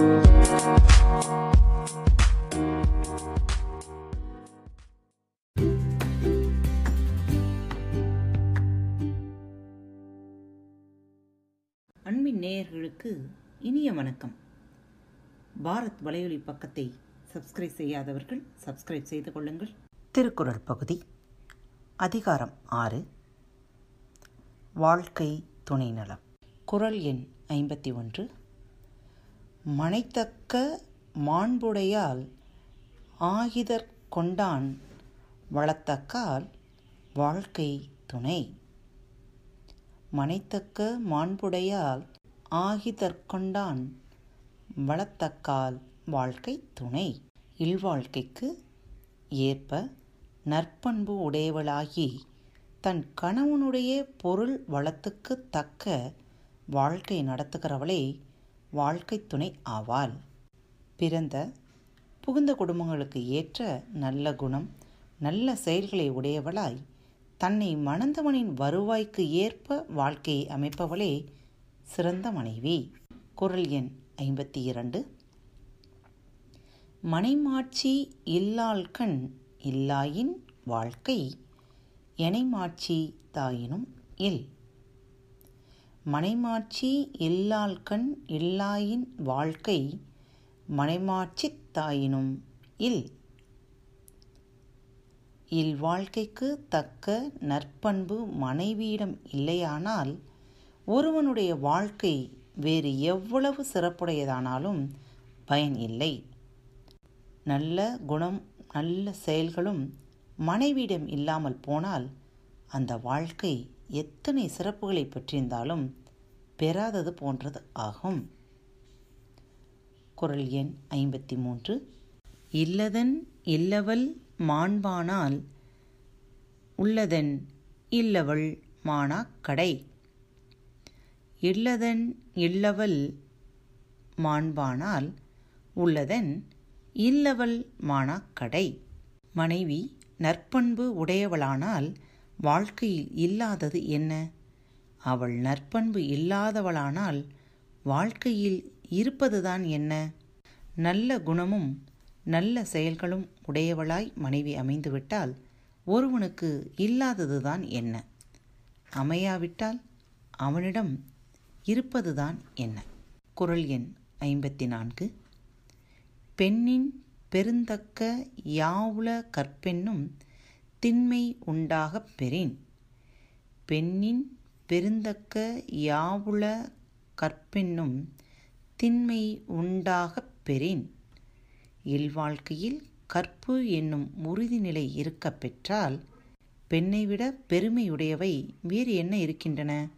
அன்பின் நேயர்களுக்கு இனிய வணக்கம். பாரத் வலையொலி பக்கத்தை சப்ஸ்கிரைப் செய்யாதவர்கள் சப்ஸ்கிரைப் செய்து கொள்ளுங்கள். திருக்குறள் பகுதி அதிகாரம் ஆறு வாழ்க்கை துணை நலம் குறள் எண் ஐம்பத்தி ஒன்று. மனைத்தக்க மாண்புடையால் ஆகிதற் கொண்டான் வளத்தக்கால் வாழ்க்கை துணை. மனைத்தக்க மாண்புடையால் ஆகிதற்கொண்டான் வளத்தக்கால் வாழ்க்கை துணை. இல்வாழ்க்கைக்கு ஏற்ப நற்பண்பு உடையவளாகி தன் கணவனுடைய பொருள் வளத்துக்கு தக்க வாழ்க்கை நடத்துகிறவளே வாழ்க்கை துணை ஆவாள். பிறந்த புகுந்த குடும்பங்களுக்கு ஏற்ற நல்ல குணம் நல்ல செயல்களை உடையவளாய் தன்னை மணந்தவனின் வருவாய்க்கு ஏற்ப வாழ்க்கையை அமைப்பவளே சிறந்த மனைவி. குரல் எண் ஐம்பத்தி இரண்டு மனைமாட்சி இல்லாள்கண் இல்லாயின் வாழ்க்கை எனைமாட்சி தாயினும் இல். மனைமாட்சி எல்லாள்கண் இல்லாயின் வாழ்க்கை மனைமாட்சித் தாயினும் இல். இல் வாழ்க்கைக்கு தக்க நற்பண்பு மனைவியிடம் இல்லையானால் ஒருவனுடைய வாழ்க்கை வேறு எவ்வளவு சிறப்புடையதானாலும் பயன் இல்லை. நல்ல குணம் நல்ல செயல்களும் மனைவியிடம் இல்லாமல் போனால் அந்த வாழ்க்கை எத்தனை சிறப்புகளை பெற்றிருந்தாலும் பெறாதது போன்றது ஆகும். குரல் எண் ஐம்பத்தி மூன்று இல்லதன் இல்லவள் மாண்பானால் உள்ளதன் இல்லவள் மானாக்கடை. இல்லதன் இல்லவள் மாண்பானால் உள்ளதன் இல்லவள் மானாக்கடை. மனைவி நற்பண்பு உடையவளானால் வாழ்க்கையில் இல்லாதது என்ன? அவள் நற்பண்பு இல்லாதவளானால் வாழ்க்கையில் இருப்பதுதான் என்ன? நல்ல குணமும் நல்ல செயல்களும் உடையவளாய் மனைவி அமைந்துவிட்டால் ஒருவனுக்கு இல்லாததுதான் என்ன? அமையாவிட்டால் அவனிடம் இருப்பதுதான் என்ன? குரல் எண் ஐம்பத்தி நான்கு பெண்ணின் பெருந்தக்க யாவுல கற்பென்னும் திண்மை உண்டாகப் பெறின். பெண்ணின் பெருந்தக்க யாவுல கற்பென்னும் திண்மை உண்டாகப் பெறின். இல்வாழ்க்கையில் கற்பு என்னும் உறுதிநிலை இருக்கப் பெற்றால் பெண்ணை விட பெருமையுடையவை வேறு என்ன இருக்கின்றன?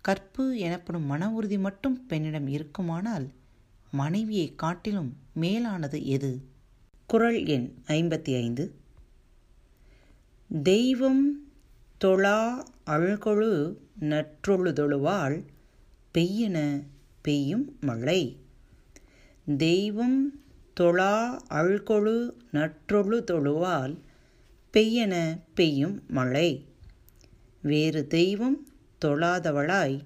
கற்பு எனப்படும் மன உறுதி மட்டும் பெண்ணிடம் இருக்குமானால் மனைவியை காட்டிலும் மேலானது எது? குரல் எண் ஐம்பத்தி ஐந்து. தெய்வம் தொழா அழ்கொழு நற்றொழுதொழுவாள் பெய்யென பெய்யும் மழை. தெய்வம் தொழா அழ்கொழு நற்றொழு தொழுவால் பெய்யென பெய்யும் மழை. வேறு தெய்வம் தொழாதவளாய்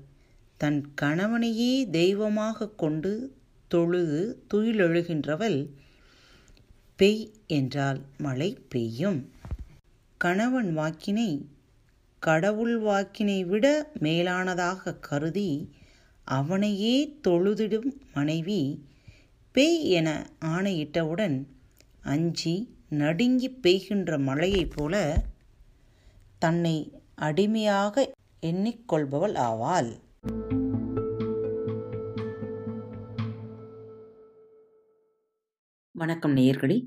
தன் கணவனையே தெய்வமாக கொண்டு தொழுது துயிலெழுகின்றவள் பெய் என்றால் மழை பெய்யும். கணவன் வாக்கினை கடவுள் வாக்கினை விட மேலானதாக கருதி அவனையே தொழுதிடும் மனைவி பேய் என ஆணையிட்டவுடன் அஞ்சி நடுங்கி பெய்கின்ற மழையைப் போல தன்னை அடிமையாக எண்ணிக்கொள்பவள் ஆவாள். வணக்கம் நேயர்களே.